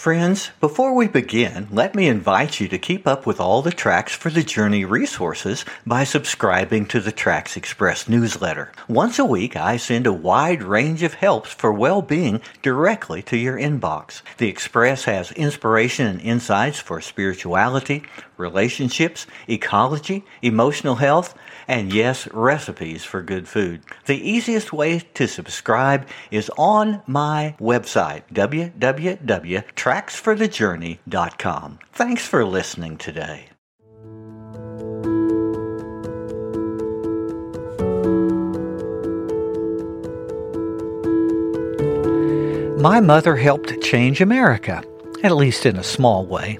Friends, before we begin, let me invite you to keep up with all the Tracks for the Journey resources by subscribing to the Tracks Express newsletter. Once a week, I send a wide range of helps for well-being directly to your inbox. The Express has inspiration and insights for spirituality, relationships, ecology, emotional health, and yes, recipes for good food. The easiest way to subscribe is on my website, www.tracksforthejourney.com. Thanks for listening today. My mother helped change America, at least in a small way.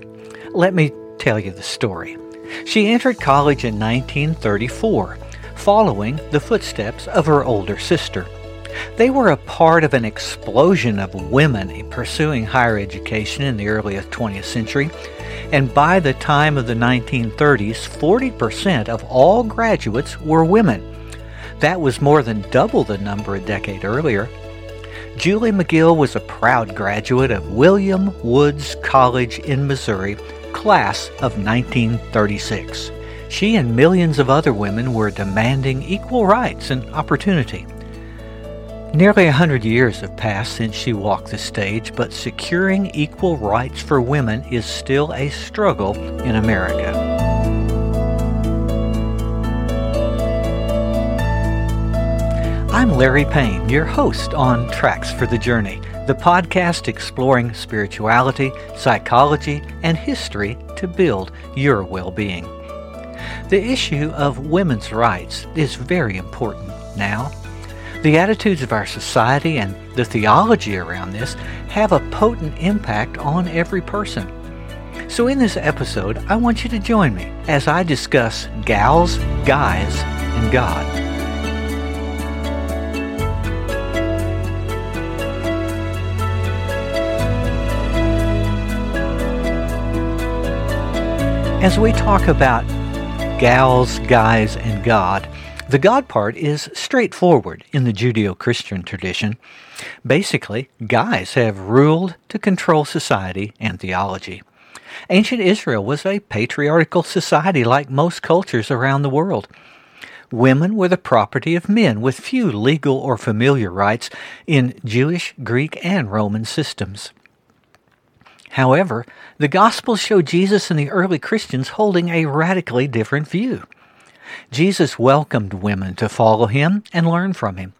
Let me tell you the story. She entered college in 1934, following the footsteps of her older sister. They were a part of an explosion of women pursuing higher education in the early 20th century, and by the time of the 1930s, 40% of all graduates were women. That was more than double the number a decade earlier. Julie McGill was a proud graduate of William Woods College in Missouri class of 1936. She and millions of other women were demanding equal rights and opportunity. Nearly a hundred years have passed since she walked the stage, but securing equal rights for women is still a struggle in America. I'm Larry Payne, your host on Tracks for the Journey the podcast exploring spirituality, psychology, and history to build your well being. The issue of women's rights is very important now. The attitudes of our society and the theology around this have a potent impact on every person. So, in this episode, I want you to join me as I discuss gals, guys, and God. As we talk about gals, guys, and God, the God part is straightforward in the Judeo Christian tradition. Basically, guys have ruled to control society and theology. Ancient Israel was a patriarchal society like most cultures around the world. Women were the property of men with few legal or familiar rights in Jewish, Greek, and Roman systems. However, the Gospels show Jesus and the early Christians holding a radically different view. Jesus welcomed women to follow him and learn from him.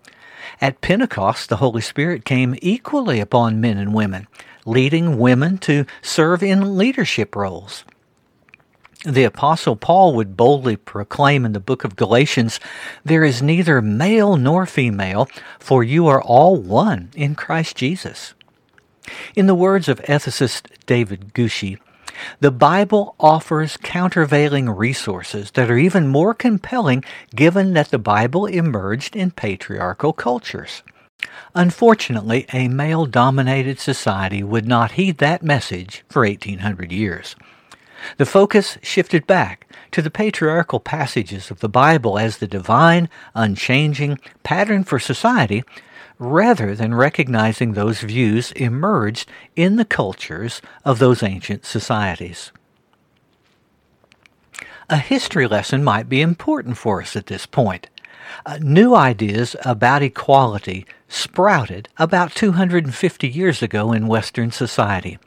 At Pentecost, the Holy Spirit came equally upon men and women, leading women to serve in leadership roles. The Apostle Paul would boldly proclaim in the book of Galatians, There is neither male nor female, for you are all one in Christ Jesus. In the words of ethicist David Gushee, the Bible offers countervailing resources that are even more compelling given that the Bible emerged in patriarchal cultures. Unfortunately, a male dominated society would not heed that message for 1800 years. The focus shifted back to the patriarchal passages of the Bible as the divine, unchanging pattern for society rather than recognizing those views emerged in the cultures of those ancient societies. A history lesson might be important for us at this point. Uh, new ideas about equality sprouted about 250 years ago in Western society.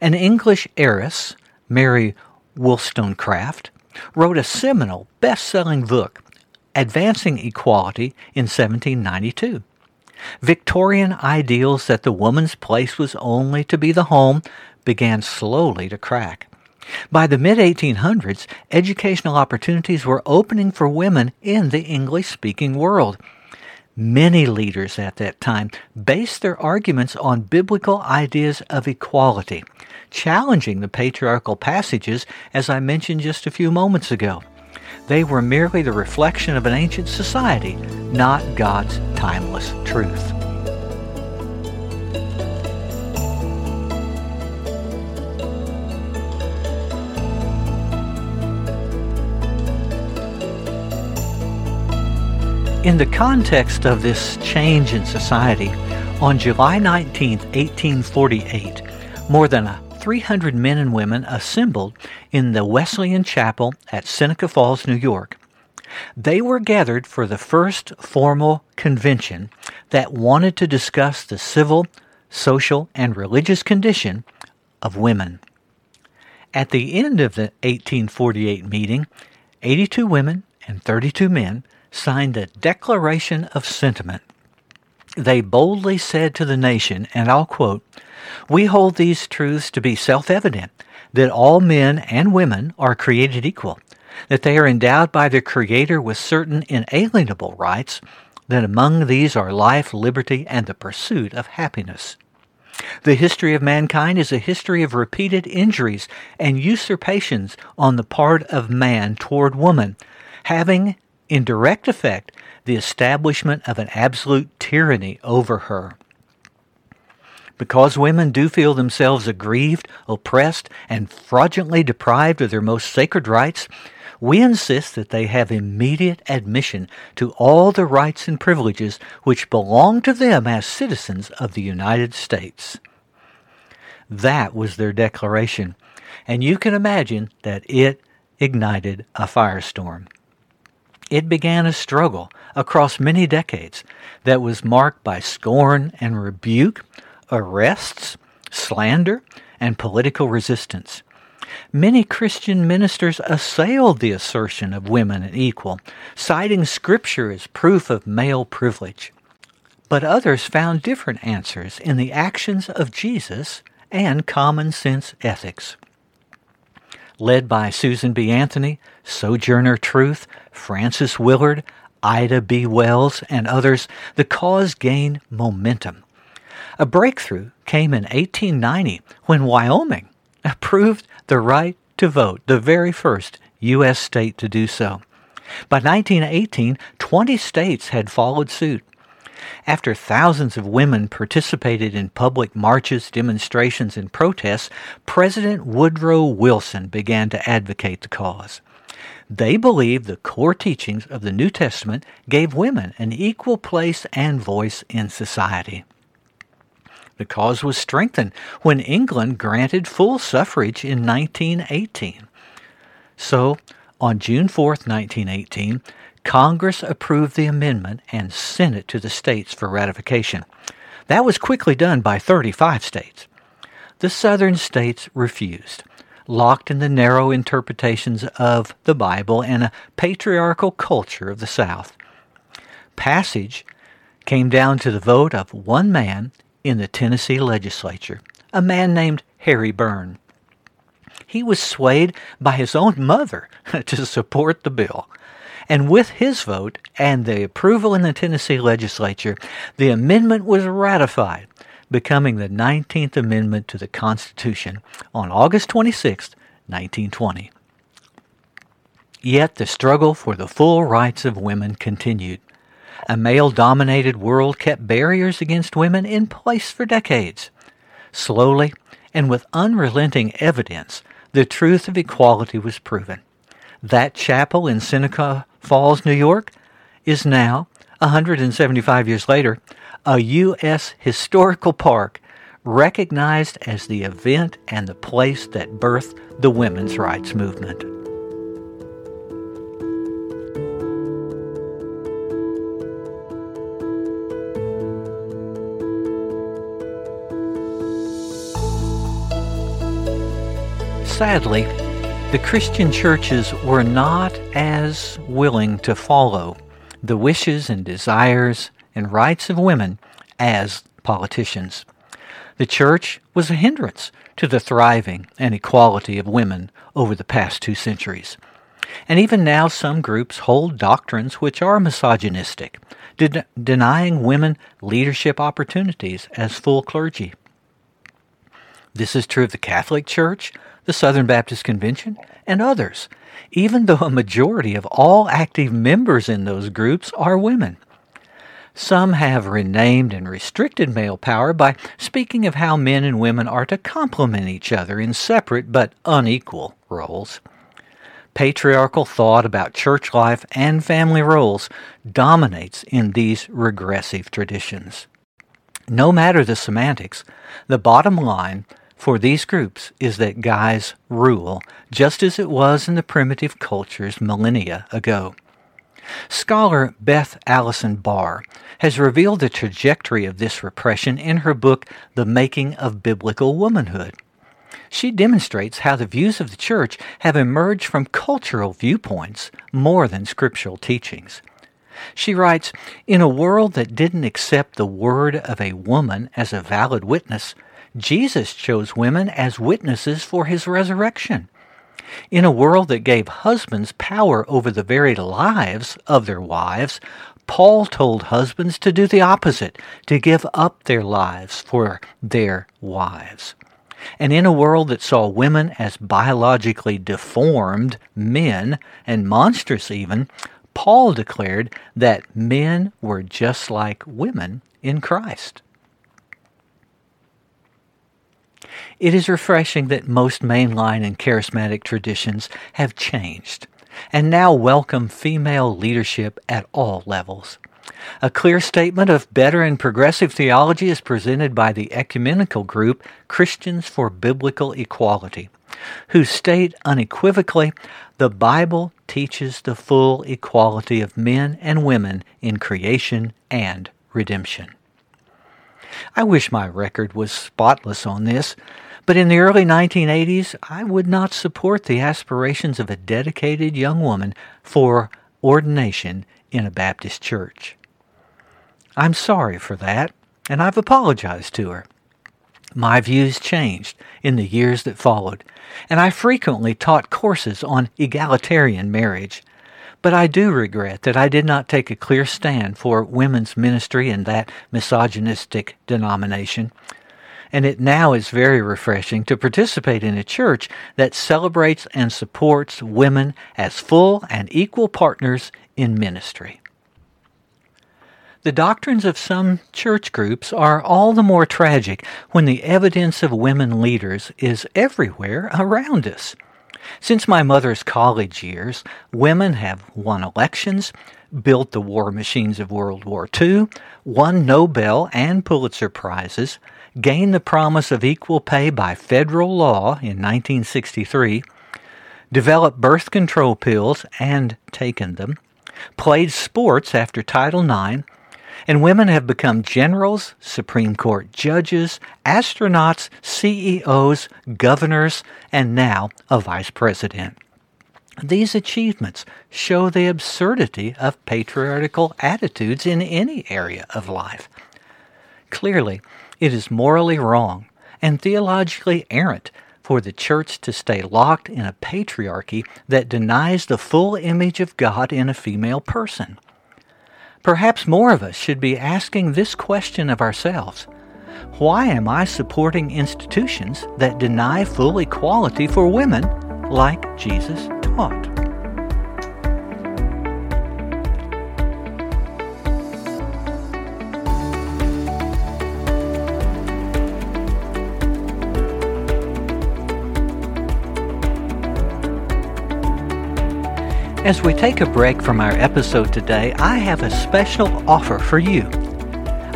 An English heiress, Mary Wollstonecraft, wrote a seminal best selling book, Advancing Equality, in 1792. Victorian ideals that the woman's place was only to be the home began slowly to crack. By the mid 1800s, educational opportunities were opening for women in the English speaking world. Many leaders at that time based their arguments on biblical ideas of equality, challenging the patriarchal passages as I mentioned just a few moments ago. They were merely the reflection of an ancient society, not God's timeless truth. In the context of this change in society, on July 19, 1848, more than 300 men and women assembled in the Wesleyan Chapel at Seneca Falls, New York. They were gathered for the first formal convention that wanted to discuss the civil, social, and religious condition of women. At the end of the 1848 meeting, 82 women and 32 men signed the Declaration of Sentiment. They boldly said to the nation, and I'll quote, We hold these truths to be self evident that all men and women are created equal, that they are endowed by their Creator with certain inalienable rights, that among these are life, liberty, and the pursuit of happiness. The history of mankind is a history of repeated injuries and usurpations on the part of man toward woman, having in direct effect the establishment of an absolute tyranny over her. Because women do feel themselves aggrieved, oppressed, and fraudulently deprived of their most sacred rights, we insist that they have immediate admission to all the rights and privileges which belong to them as citizens of the United States. That was their declaration, and you can imagine that it ignited a firestorm. It began a struggle across many decades that was marked by scorn and rebuke, arrests, slander, and political resistance. Many Christian ministers assailed the assertion of women as equal, citing Scripture as proof of male privilege. But others found different answers in the actions of Jesus and common sense ethics led by Susan B. Anthony, Sojourner Truth, Frances Willard, Ida B. Wells, and others, the cause gained momentum. A breakthrough came in 1890 when Wyoming approved the right to vote, the very first U.S. state to do so. By 1918, 20 states had followed suit. After thousands of women participated in public marches, demonstrations, and protests, President Woodrow Wilson began to advocate the cause. They believed the core teachings of the New Testament gave women an equal place and voice in society. The cause was strengthened when England granted full suffrage in 1918. So, on June 4, 1918, Congress approved the amendment and sent it to the states for ratification. That was quickly done by 35 states. The southern states refused, locked in the narrow interpretations of the Bible and a patriarchal culture of the South. Passage came down to the vote of one man in the Tennessee legislature, a man named Harry Burn. He was swayed by his own mother to support the bill. And with his vote and the approval in the Tennessee legislature, the amendment was ratified, becoming the 19th Amendment to the Constitution on August 26, 1920. Yet the struggle for the full rights of women continued. A male dominated world kept barriers against women in place for decades. Slowly, and with unrelenting evidence, the truth of equality was proven. That chapel in Seneca Falls, New York, is now, 175 years later, a U.S. historical park recognized as the event and the place that birthed the women's rights movement. Sadly, the Christian churches were not as willing to follow the wishes and desires and rights of women as politicians. The church was a hindrance to the thriving and equality of women over the past two centuries. And even now, some groups hold doctrines which are misogynistic, de- denying women leadership opportunities as full clergy. This is true of the Catholic Church, the Southern Baptist Convention, and others, even though a majority of all active members in those groups are women. Some have renamed and restricted male power by speaking of how men and women are to complement each other in separate but unequal roles. Patriarchal thought about church life and family roles dominates in these regressive traditions. No matter the semantics, the bottom line for these groups is that guys rule, just as it was in the primitive cultures millennia ago. Scholar Beth Allison Barr has revealed the trajectory of this repression in her book, The Making of Biblical Womanhood. She demonstrates how the views of the church have emerged from cultural viewpoints more than scriptural teachings. She writes, In a world that didn't accept the word of a woman as a valid witness, Jesus chose women as witnesses for his resurrection. In a world that gave husbands power over the very lives of their wives, Paul told husbands to do the opposite, to give up their lives for their wives. And in a world that saw women as biologically deformed men and monstrous even, Paul declared that men were just like women in Christ. It is refreshing that most mainline and charismatic traditions have changed and now welcome female leadership at all levels. A clear statement of better and progressive theology is presented by the ecumenical group Christians for Biblical Equality, who state unequivocally the Bible teaches the full equality of men and women in creation and redemption. I wish my record was spotless on this, but in the early 1980s, I would not support the aspirations of a dedicated young woman for ordination in a Baptist church. I'm sorry for that, and I've apologized to her. My views changed in the years that followed, and I frequently taught courses on egalitarian marriage. But I do regret that I did not take a clear stand for women's ministry in that misogynistic denomination and it now is very refreshing to participate in a church that celebrates and supports women as full and equal partners in ministry. The doctrines of some church groups are all the more tragic when the evidence of women leaders is everywhere around us. Since my mother's college years, women have won elections, built the war machines of World War II, won Nobel and Pulitzer Prizes, gained the promise of equal pay by federal law in 1963, developed birth control pills and taken them, played sports after Title IX, and women have become generals, Supreme Court judges, astronauts, CEOs, governors, and now a vice president. These achievements show the absurdity of patriarchal attitudes in any area of life. Clearly, it is morally wrong and theologically errant for the church to stay locked in a patriarchy that denies the full image of God in a female person. Perhaps more of us should be asking this question of ourselves Why am I supporting institutions that deny full equality for women like Jesus taught? As we take a break from our episode today, I have a special offer for you.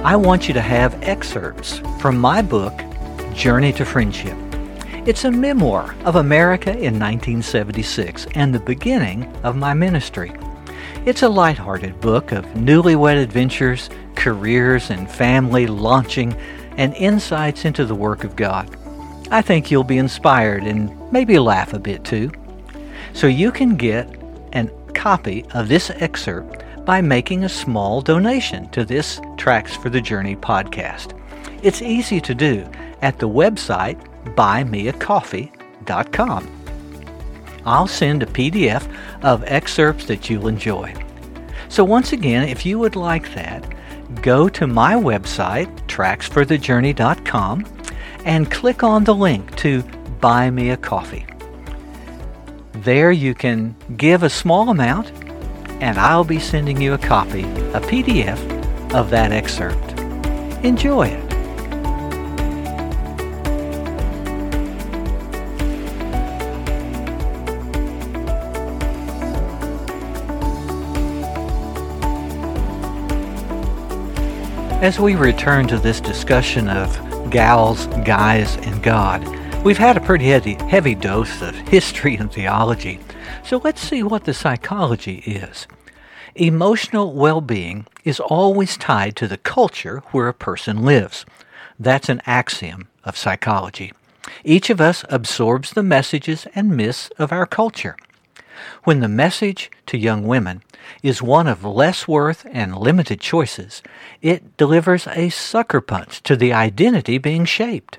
I want you to have excerpts from my book, Journey to Friendship. It's a memoir of America in 1976 and the beginning of my ministry. It's a lighthearted book of newlywed adventures, careers, and family launching, and insights into the work of God. I think you'll be inspired and maybe laugh a bit too. So you can get copy of this excerpt by making a small donation to this Tracks for the Journey podcast. It's easy to do at the website buymeacoffee.com. I'll send a PDF of excerpts that you'll enjoy. So, once again, if you would like that, go to my website, tracksforthejourney.com, and click on the link to Buy Me a Coffee. There you can give a small amount, and I'll be sending you a copy, a PDF of that excerpt. Enjoy it. As we return to this discussion of gals, guys, and God. We've had a pretty heavy, heavy dose of history and theology, so let's see what the psychology is. Emotional well being is always tied to the culture where a person lives. That's an axiom of psychology. Each of us absorbs the messages and myths of our culture. When the message to young women is one of less worth and limited choices, it delivers a sucker punch to the identity being shaped.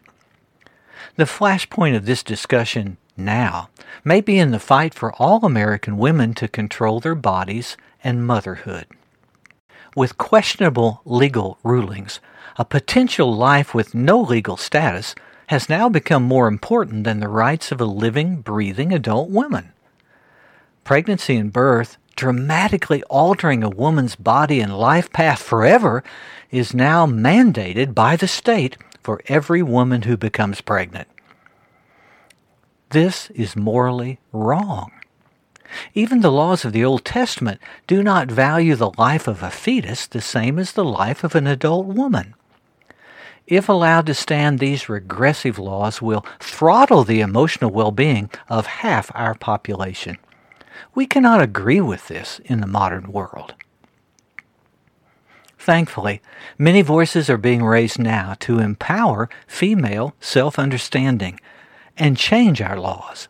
The flashpoint of this discussion now may be in the fight for all American women to control their bodies and motherhood. With questionable legal rulings, a potential life with no legal status has now become more important than the rights of a living, breathing adult woman. Pregnancy and birth, dramatically altering a woman's body and life path forever, is now mandated by the state for every woman who becomes pregnant. This is morally wrong. Even the laws of the Old Testament do not value the life of a fetus the same as the life of an adult woman if allowed to stand, these regressive laws will throttle the emotional well being of half our population. We cannot agree with this in the modern world. Thankfully, many voices are being raised now to empower female self understanding and change our laws.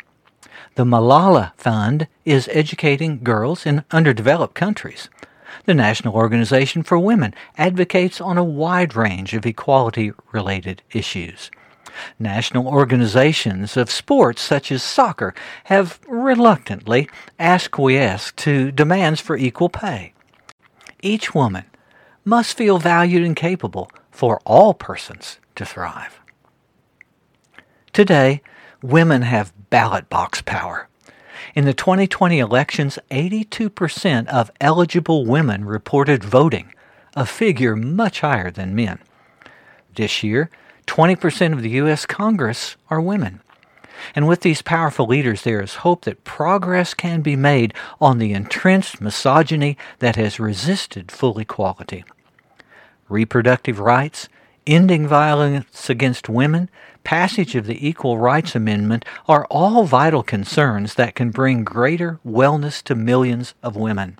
The Malala Fund is educating girls in underdeveloped countries the National Organization for Women advocates on a wide range of equality related issues. National organizations of sports such as soccer have reluctantly acquiesced to demands for equal pay. Each woman must feel valued and capable for all persons to thrive. Today, women have ballot box power. In the 2020 elections, 82% of eligible women reported voting, a figure much higher than men. This year, 20% of the U.S. Congress are women. And with these powerful leaders, there is hope that progress can be made on the entrenched misogyny that has resisted full equality. Reproductive rights, ending violence against women, passage of the Equal Rights Amendment are all vital concerns that can bring greater wellness to millions of women.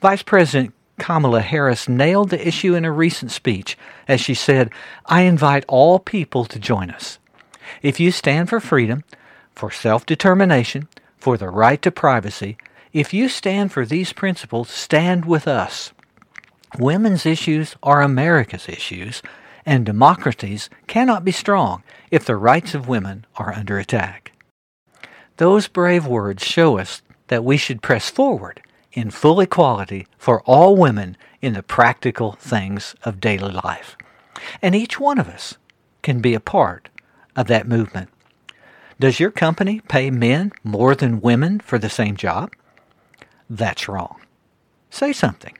Vice President Kamala Harris nailed the issue in a recent speech as she said, I invite all people to join us. If you stand for freedom, for self determination, for the right to privacy, if you stand for these principles, stand with us. Women's issues are America's issues, and democracies cannot be strong if the rights of women are under attack. Those brave words show us that we should press forward in full equality for all women in the practical things of daily life. And each one of us can be a part of that movement. Does your company pay men more than women for the same job? That's wrong. Say something.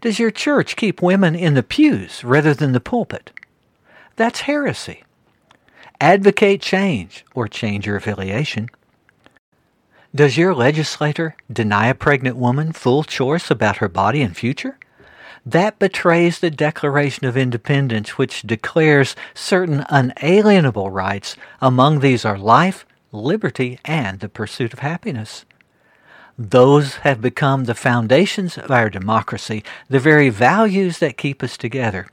Does your church keep women in the pews rather than the pulpit? That's heresy. Advocate change or change your affiliation. Does your legislator deny a pregnant woman full choice about her body and future? That betrays the Declaration of Independence, which declares certain unalienable rights. Among these are life, liberty, and the pursuit of happiness. Those have become the foundations of our democracy, the very values that keep us together.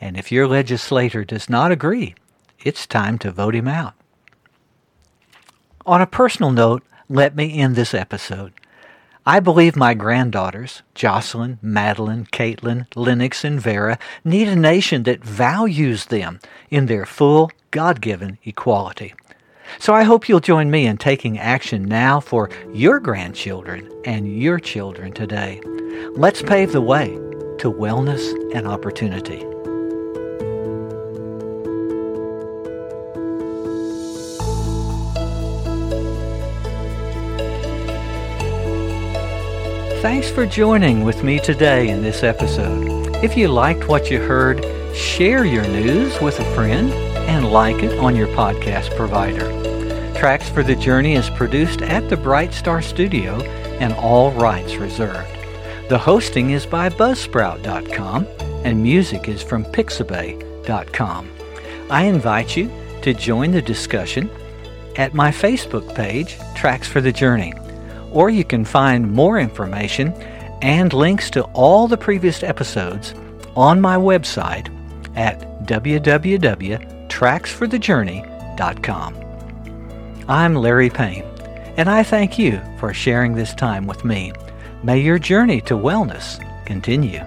And if your legislator does not agree, it's time to vote him out. On a personal note, let me end this episode. I believe my granddaughters, Jocelyn, Madeline, Caitlin, Lennox, and Vera, need a nation that values them in their full God given equality. So I hope you'll join me in taking action now for your grandchildren and your children today. Let's pave the way to wellness and opportunity. Thanks for joining with me today in this episode. If you liked what you heard, share your news with a friend and like it on your podcast provider. Tracks for the Journey is produced at the Bright Star Studio and all rights reserved. The hosting is by Buzzsprout.com and music is from Pixabay.com. I invite you to join the discussion at my Facebook page, Tracks for the Journey, or you can find more information and links to all the previous episodes on my website at www.tracksforthejourney.com. I'm Larry Payne, and I thank you for sharing this time with me. May your journey to wellness continue.